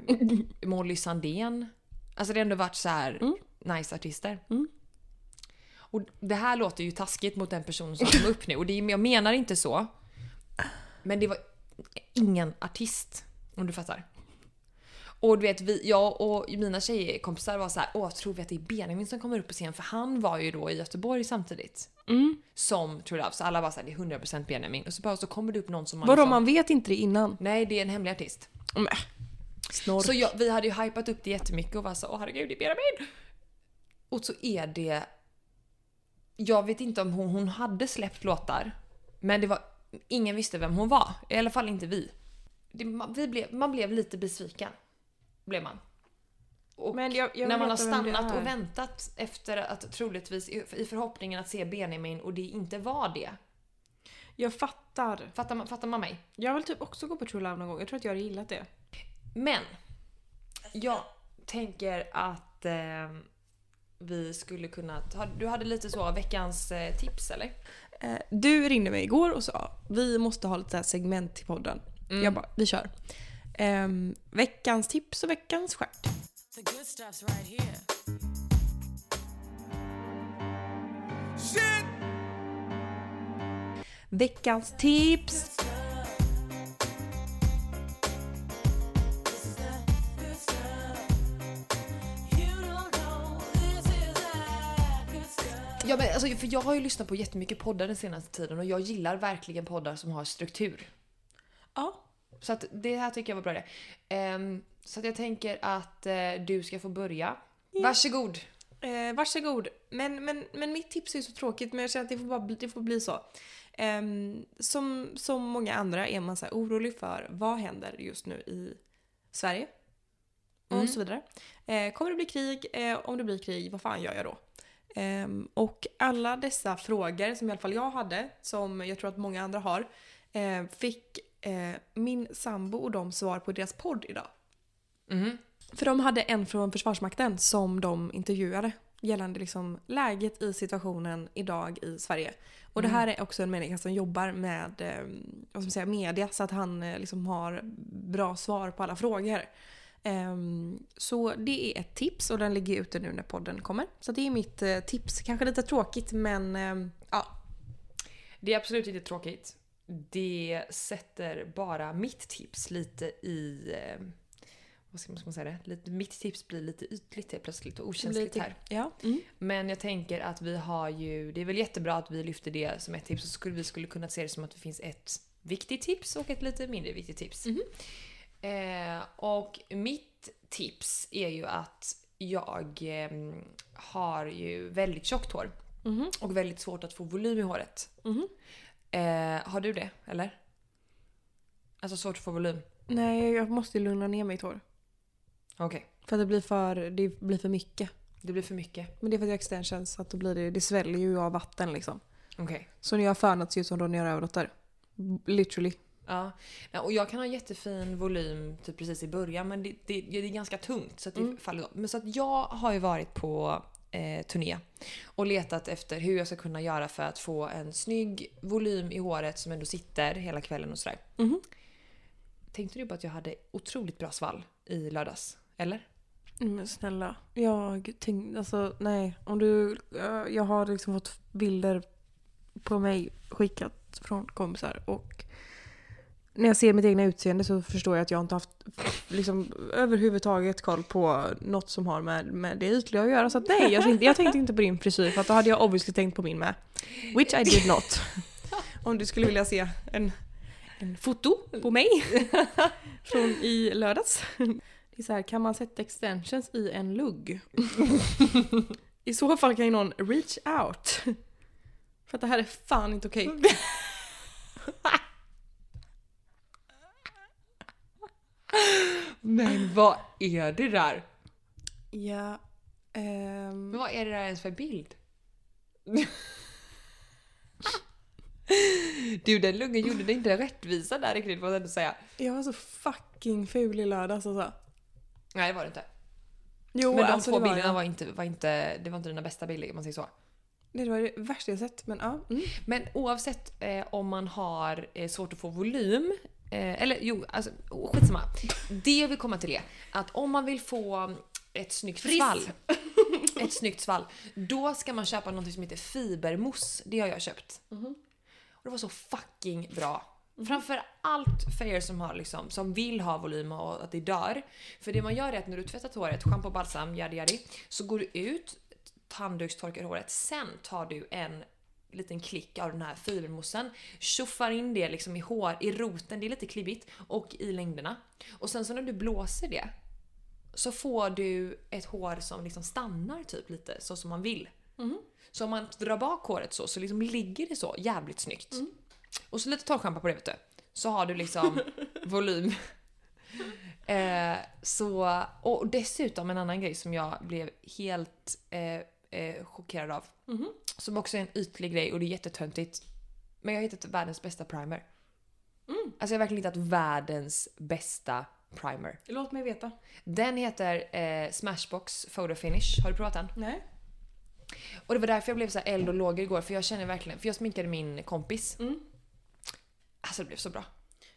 Molly Sandén. Alltså det har ändå varit så här nice artister. Och det här låter ju taskigt mot den personen som kom upp nu och det, jag menar inte så. Men det var ingen artist, om du fattar. Och du vet, vi, jag och mina tjejkompisar var så här, åh tror vi att det är Benjamin som kommer upp på scen? För han var ju då i Göteborg samtidigt. Mm. Som True Love, så alla var såhär, det är 100% Benjamin. Och så bara så kommer det upp någon som man Vadå liksom, man vet inte det innan? Nej, det är en hemlig artist. Men, Snork. Så jag, vi hade ju hypat upp det jättemycket och var så, åh herregud det är Benjamin! Och så är det... Jag vet inte om hon, hon hade släppt låtar. Men det var... Ingen visste vem hon var. I alla fall inte vi. Det, man, vi blev, man blev lite besviken. Blev man. Och jag, jag när man har stannat och väntat efter att troligtvis i förhoppningen att se Benjamin och det inte var det. Jag fattar. Fattar man, fattar man mig? Jag vill typ också gå på True Love någon gång. Jag tror att jag hade gillat det. Men jag tänker att eh, vi skulle kunna ta, Du hade lite så veckans eh, tips eller? Eh, Du ringde mig igår och sa vi måste ha lite segment till podden. Mm. Jag bara, vi kör. Ehm, veckans tips och veckans stjärt. The good stuff's right here. Shit! Veckans tips! Ja, men, alltså, för jag har ju lyssnat på jättemycket poddar den senaste tiden och jag gillar verkligen poddar som har struktur. Ja. Så att det här tycker jag var bra det. Ehm, så att jag tänker att eh, du ska få börja. Varsågod! Eh, varsågod. Men, men, men mitt tips är så tråkigt men jag känner att det får, bara bli, det får bli så. Ehm, som, som många andra är man så orolig för vad händer just nu i Sverige? Och Mm. så vidare. Eh, kommer det bli krig? Eh, om det blir krig, vad fan gör jag då? Ehm, och alla dessa frågor som i alla fall jag hade, som jag tror att många andra har, eh, fick eh, min sambo och de svar på deras podd idag. Mhm. För de hade en från Försvarsmakten som de intervjuade gällande liksom läget i situationen idag i Sverige. Och det här är också en människa som jobbar med eh, vad ska man säga, media så att han eh, liksom har bra svar på alla frågor. Ehm, så det är ett tips och den ligger ute nu när podden kommer. Så det är mitt eh, tips. Kanske lite tråkigt men ehm, ja. Det är absolut inte tråkigt. Det sätter bara mitt tips lite i... Eh, vad ska man, säga det? Lite, mitt tips blir lite ytligt helt plötsligt och okänsligt här. Ja. Mm. Men jag tänker att vi har ju... Det är väl jättebra att vi lyfter det som ett tips. Så skulle vi skulle kunna se det som att det finns ett viktigt tips och ett lite mindre viktigt tips. Eh, och mitt tips är ju att jag eh, har ju väldigt tjockt hår. Mhm. Och väldigt svårt att få volym i håret. Eh, har du det? Eller? Alltså svårt att få volym? Nej, jag måste lugna ner mitt hår. Okej. För att det blir för, det blir för mycket. Det blir för mycket. Men det är för att jag har extensions så att då blir det, det sväller ju av vatten liksom. Okej. Så när jag har fönat ser ut som Ronja Rövardotter. Literally. Ja. ja. Och jag kan ha jättefin volym typ precis i början men det, det, det är ganska tungt så att det Mm. faller av. Men så att jag har ju varit på eh, turné och letat efter hur jag ska kunna göra för att få en snygg volym i håret som ändå sitter hela kvällen och sådär. Mhm. Tänkte du på att jag hade otroligt bra svall i lördags? Eller? Mm, Men snälla. Jag tänkte, alltså nej. Om du, eh, jag har liksom fått bilder på mig skickat från kompisar och när jag ser mitt egna utseende så förstår jag att jag inte haft liksom, överhuvudtaget koll på något som har med, med det ytliga att göra. Så att nej, jag tänkte, jag tänkte inte på din frisyr för att då hade jag obviously tänkt på min med. Which I did not. Om du skulle vilja se en, en foto på mig från i lördags. Det är så här, kan man sätta extensions i en lugg? I så fall kan ju någon reach out. För att det här är fan inte okej. Men vad är det där? Ja. ehm, Men vad är det där ens för bild? du den luggen gjorde det inte rättvisa där riktigt får jag ändå säga. jag var så fucking ful i lördags alltså. Nej det var det inte. Jo, Men de alltså, två det var bilderna jag. var inte, var inte, det var inte dina bästa bilder om man säger så. Det var det värsta jag sett. Men ja. Mm. Men oavsett eh, om man har eh, svårt att få volym, eh, eller jo, alltså oh, skitsamma. Det jag vill komma till är att om man vill få ett snyggt Friss. svall, ett snyggt svall, då ska man köpa något som heter fibermousse. Det har jag köpt. Och det var så fucking bra. Framför allt för er som, har liksom, som vill ha volym och att det dör. För det man gör är att när du tvättat håret, schampo, balsam, yadi yadi, så går du ut, handdukstorkar håret, sen tar du en liten klick av den här fibermoussen, tjoffar in det liksom i hår, i roten, det är lite klibbigt, och i längderna. Och sen så när du blåser det så får du ett hår som liksom stannar typ lite så som man vill. Så om man drar bak håret så, så liksom ligger det så jävligt snyggt. Och så lite torrschampo på det vet du. Så har du liksom volym. Eh, så, och dessutom en annan grej som jag blev helt eh, eh, chockerad av. Som också är en ytlig grej och det är jättetöntigt. Men jag har hittat världens bästa primer. Alltså jag har verkligen hittat världens bästa primer. Låt mig veta. Den heter eh, Smashbox Photo Finish. Har du provat den? Nej. Och det var därför jag blev så eld och lågor igår för jag känner verkligen, för jag sminkade min kompis. Mm. Alltså det blev så bra.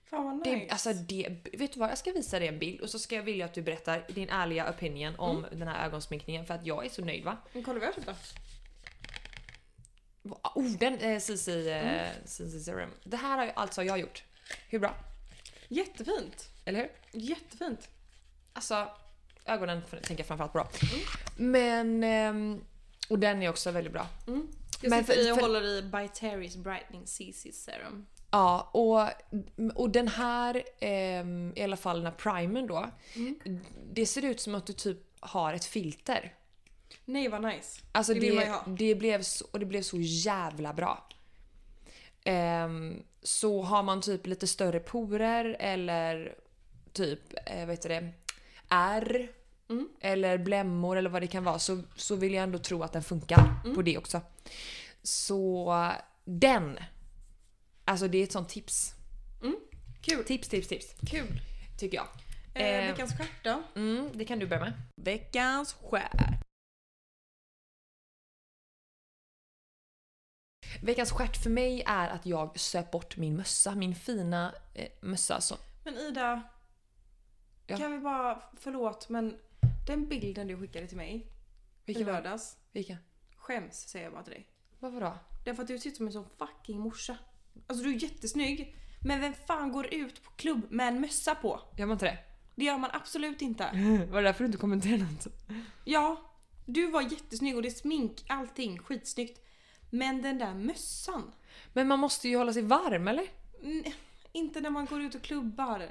Fan vad Det, nice. alltså det, vet du vad? Jag ska visa dig en bild och så ska jag vilja att du berättar din ärliga opinion om Mm. den här ögonsminkningen för att jag är så nöjd va? Men kolla vad jag köpt då. Oh, den eh, CC, eh, Mm. CC Serum. Det här har ju alltså jag gjort. Hur bra? Jättefint. Eller hur? Jättefint. Alltså ögonen tänker jag framförallt bra. Mm. Men... ehm, och den är också väldigt bra. Jag Men sitter för- i och håller i By Terry's Brightening CC Serum. Ja, och, och den här, ehm, i alla fall den här primern då. Mm. Det ser ut som att du typ har ett filter. Nej vad nice. Alltså Det det, vill man det, ju ha. blev så, och det blev så jävla bra. ehm, så har man typ lite större porer eller typ, eh, vad heter det, ärr Mm. eller blämmor eller vad det kan vara så, så vill jag ändå tro att den funkar Mm. på det också. Så den, alltså det är ett sånt tips. Kul. Tips, tips, tips. Kul. Tycker jag. Eh, Eh. veckans stjärt då? Mm, det kan du börja med. Veckans stjärt. Veckans stjärt för mig är att jag söp bort min mössa, min fina eh, mössa. Så, Men Ida, Ja. kan vi bara, förlåt men den bilden du skickade till mig i vilken var lördags, Vilken? skäms säger jag bara till dig. Varför då? Därför att du ser ut som en sån fucking morsa. Alltså du är jättesnygg, men vem fan går ut på klubb med en mössa på? Gör man inte det? Det gör man absolut inte. Var det därför du inte kommenterade något? Ja, du var jättesnygg och det är smink, allting skitsnyggt. Men den där mössan. Men man måste ju hålla sig varm eller? Mm, inte när man går ut och klubbar.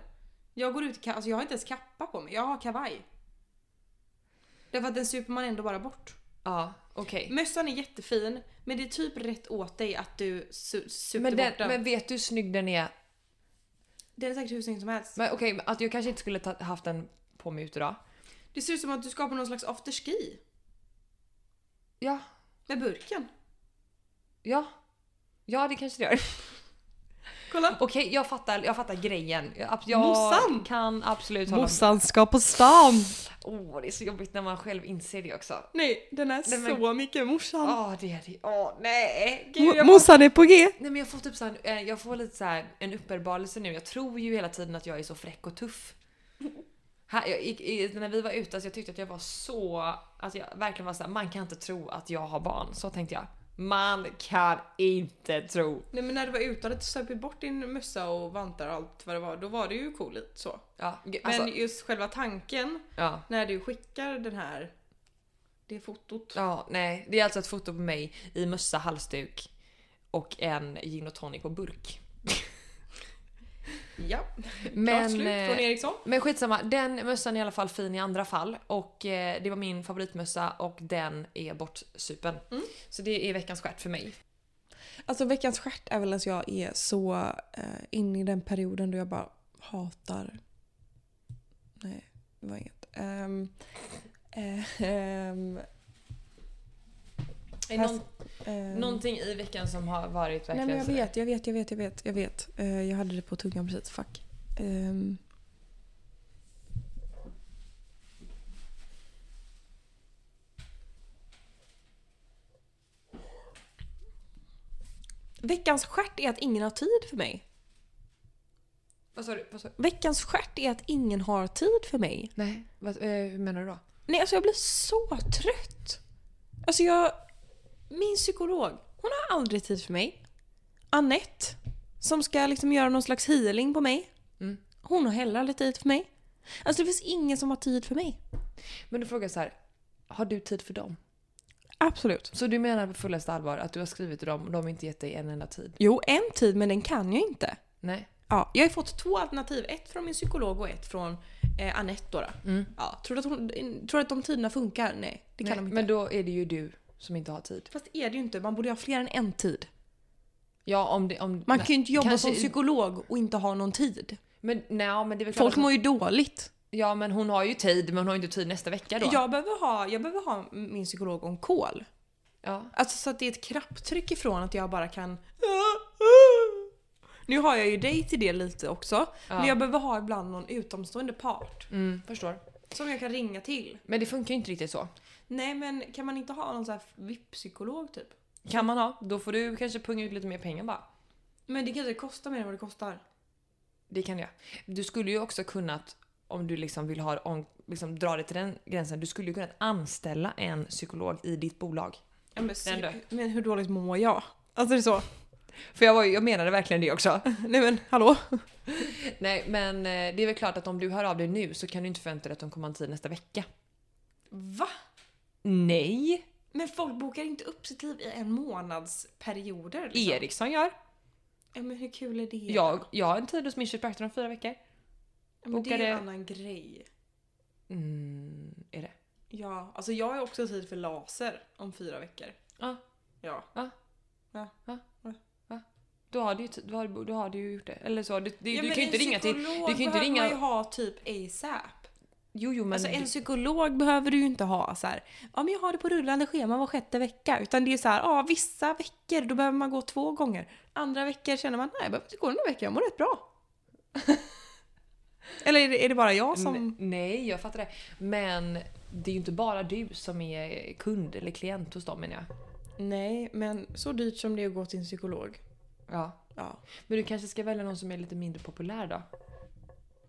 Jag går ut i alltså jag har inte ens kappa på mig, jag har kavaj. Därför att den super man ändå bara bort. Ja, okej. Mössan är jättefin, men det är typ rätt åt dig att du su- super Men, den, bort den. men vet du hur snygg den är? Den är säkert hur snygg som helst. Men okej, men att jag kanske inte skulle haft den på mig ute idag. Det ser ut som att du ska på någon slags afterski. Ja, Med burken. Ja. Ja, det kanske det gör. Kolla! Okej, jag fattar, jag fattar grejen. Jag, jag Mossan! kan absolut hålla Mossan ska på stan! Åh, det är så jobbigt när man själv inser det också. Nej, den är Nej, men- så mycket morsan. Åh, det är det. Åh, nej! Gud, Mo- jag, är på G! nej men jag får typ så här, eh, jag får lite så här en uppenbarelse nu. Jag tror ju hela tiden att jag är så fräck och tuff. Här, jag, gick- i, när vi var ute, alltså jag tyckte att jag var så... Alltså jag verkligen var så här, man kan inte tro att jag har barn. Så tänkte jag. Man kan inte tro. Nej men när du var ute och hade söpit bort din mössa och vantar och allt vad det var, då var det ju coolt så. Ja, g- Men alltså, just själva tanken ja. när du skickar den här, det fotot. Ja, nej. Det är alltså ett foto på mig i mössa, halsduk och en gin och tonic på burk. Ja, Men, klart slut eh, från Eriksson. Men skitsamma, den mössan är i alla fall fin i andra fall. Och eh, det var min favoritmössa och den är bortsupen. Mm. Så det är veckans stjärt för mig. Alltså veckans stjärt är väl att jag är så eh, inne i den perioden då jag bara hatar... Nej, det var inget. Um, um, Här- någon, ehm, någonting i veckan som har varit Nej verkligen men jag vet, jag vet, jag vet, jag vet, jag vet. Eh, jag hade det på tungan precis, fuck. Ehm. Veckans stjärt är att ingen har tid för mig. Vad sa du? Vad sa du? Veckans stjärt är att ingen har tid för mig. Nej, vad, eh, hur menar du då? Nej, alltså jag blir så trött. Alltså jag... Min psykolog, hon har aldrig tid för mig. Annette, som ska liksom göra någon slags healing på mig. Mm. Hon har heller aldrig tid för mig. Alltså det finns ingen som har tid för mig. Men du frågar så här. Har du tid för dem? Absolut. Så du menar på fullaste allvar att du har skrivit till dem och de har inte gett dig en enda tid? Jo, en tid, men den kan jag inte. Nej. Ja, jag har fått två alternativ. Ett från min psykolog och ett från eh, Annette då. då. Mm. Ja, tror, du att hon, tror du att de tiderna funkar? Nej, det kan Nej, de inte. Men då är det ju du som inte har tid. Fast är det ju inte. Man borde ha fler än en tid. Ja, om det... Om, Man kan ju inte jobba kanske- som psykolog och inte ha någon tid. Men, nej, men det är Folk att mår ju dåligt. Ja, men hon har ju tid, men hon har ju inte tid nästa vecka då. Jag behöver, ha, jag behöver ha min psykolog on call. Ja. Alltså så att det är ett knapptryck ifrån att jag bara kan... Nu har jag ju dig till det lite också. Men jag behöver ha ibland någon utomstående part. Mm, förstår. Som jag kan ringa till. Men det funkar ju inte riktigt så. Nej men kan man inte ha någon sån här VIP-psykolog typ? Kan man ha, då får du kanske punga ut lite mer pengar bara. Men det kanske kostar mer än vad det kostar. Det kan jag. Du skulle ju också kunnat, om du liksom vill ha, om, liksom dra det till den gränsen, du skulle ju kunnat anställa en psykolog i ditt bolag. Ja, men, men hur dåligt mår jag? Alltså det är så. För jag, var, jag menade verkligen det också. Nej men hallå? Nej, men eh, det är väl klart att om du hör av dig nu så kan du inte förvänta dig att de kommer ha en tid nästa vecka. Va? Nej! Men folk bokar inte upp sitt liv i en månadsperioder. Liksom. Eriksson gör. Ja, men hur kul är det? Jag, jag har en tid hos min kiropraktor om fyra veckor. ja, men det är en annan grej. Mm, är det? Ja, alltså jag har också tid för laser om fyra veckor. Ja. Ja. Ja. Va? Ja. Va? Då har du ju, då har, du- då har du gjort det. Eller så. Du, du, Ja, du kan ju inte ringa till... Du kan ju inte ringa... man ju ha typ ASAP. Jo, jo, men... Alltså en psykolog behöver du ju inte ha så här. ja men jag har det på rullande schema var sjätte vecka. Utan det är så här, ja vissa veckor då behöver man gå två gånger. Andra veckor känner man, nej jag behöver inte gå här veckan, jag mår rätt bra. Eller är det, är det bara jag som... Nej, jag fattar det. Men det är ju inte bara du som är kund eller klient hos dem menar jag. Nej, men så dyrt som det är att gå till en psykolog. Ja. Ja. Men du kanske ska välja någon som är lite mindre populär då?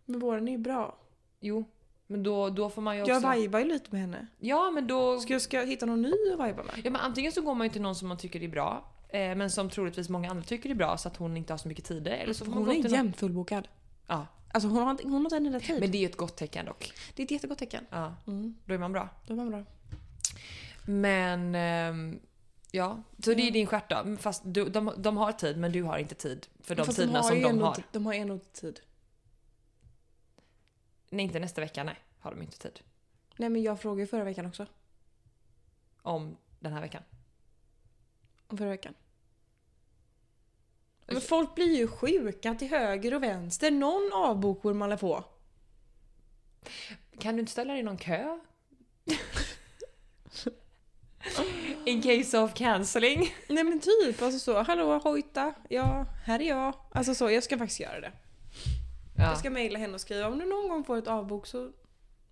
Men våren är ju bra. Jo. Men då, då får man ju också... Jag vibar ju lite med henne. Ja, men då... Ska jag, ska jag hitta någon ny att viba med? Ja, men antingen så går man ju till någon som man tycker är bra, eh, men som troligtvis många andra tycker är bra så att hon inte har så mycket tid. Eller så får man Hon gå är till jämt fullbokad. Ja. Alltså hon har, hon har inte en enda tid. Men det är ju ett gott tecken dock. det är ett jättegott tecken. Ja. Mm, Då är man bra. då var man bra. Men... ehm, ja, så det är Mm. din stjärt då. Fast du, de, de har tid, men du har inte tid för de Fast tiderna har som de har. De har ändå tid. Nej, inte nästa vecka. Nej, har de inte tid. Nej men jag frågade ju förra veckan också. Om den här veckan. Om förra veckan. Men folk blir ju sjuka till höger och vänster. Någon avbok borde man väl få? Kan du inte ställa dig i någon kö? In case of cancelling. Nej men typ, alltså så. Hallå hojta, ja, här är jag. Alltså så, jag ska faktiskt göra det. Ja. Jag ska mejla henne och skriva om du någon gång får ett avbok så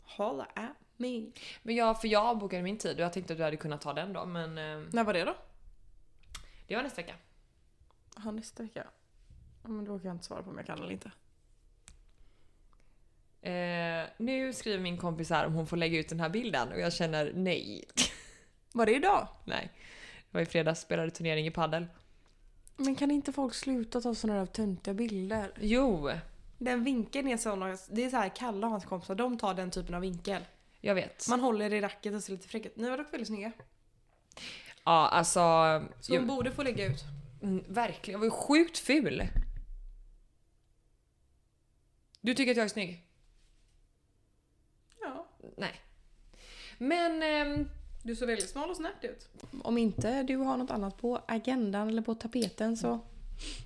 holla at me. Men jag, för jag bokade min tid och jag tänkte att du hade kunnat ta den då, men eh, När var det då? det var nästa vecka. Ja, nästa vecka. Ja, men då kan jag inte svara på om jag kan eller inte. Eh, nu skriver min kompis här om hon får lägga ut den här bilden och jag känner nej. Var det idag? nej. Det var i fredags, spelade turnering i paddel. Men kan inte folk sluta ta sådana där töntiga bilder? Jo, Den vinkeln är sån, det är så här Kalle och hans kompisar, de tar den typen av vinkel. jag vet. Man håller i racket och ser lite fräck ut. Ni var dock väldigt snygga. Ja, alltså... Så jag, hon borde få lägga ut. mm, verkligen, jag var ju sjukt ful. Du tycker att jag är snygg? Ja. Nej. Men... ehm, Du såg väldigt smal och snärt ut. Om inte du har något annat på agendan eller på tapeten så...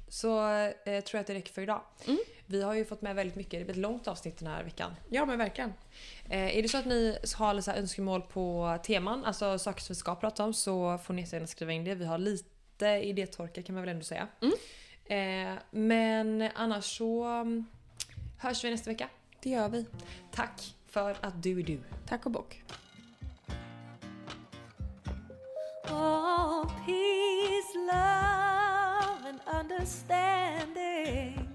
så eh, tror jag att det räcker för idag. Mm. Vi har ju fått med väldigt mycket, det blir ett långt avsnitt den här veckan. Ja men verkligen. Eh, är det så att ni har så här önskemål på teman, alltså saker som vi ska prata om, så får ni gärna skriva in det. Vi har lite idétorka kan man väl ändå säga. Eh, men annars så mm, hörs vi nästa vecka. Det gör vi. Tack för att du är du. Tack och bock. Oh, peace, love, and understanding.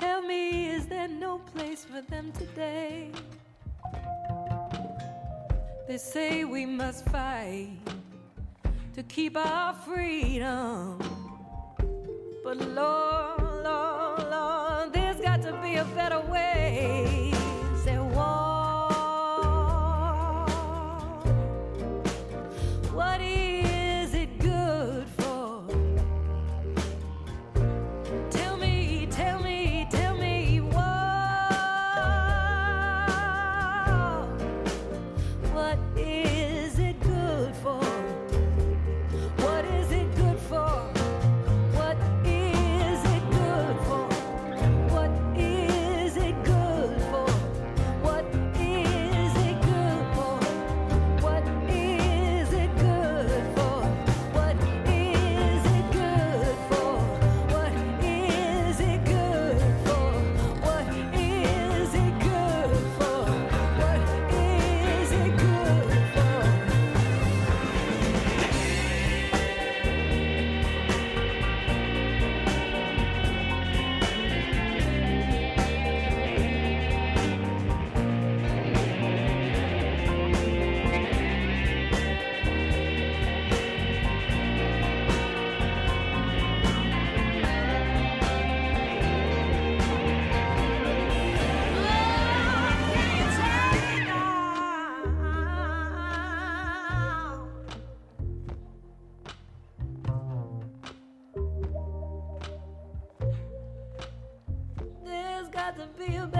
Tell me, is there no place for them today? They say we must fight to keep our freedom. But Lord, Lord, Lord, there's got to be a better way. to be a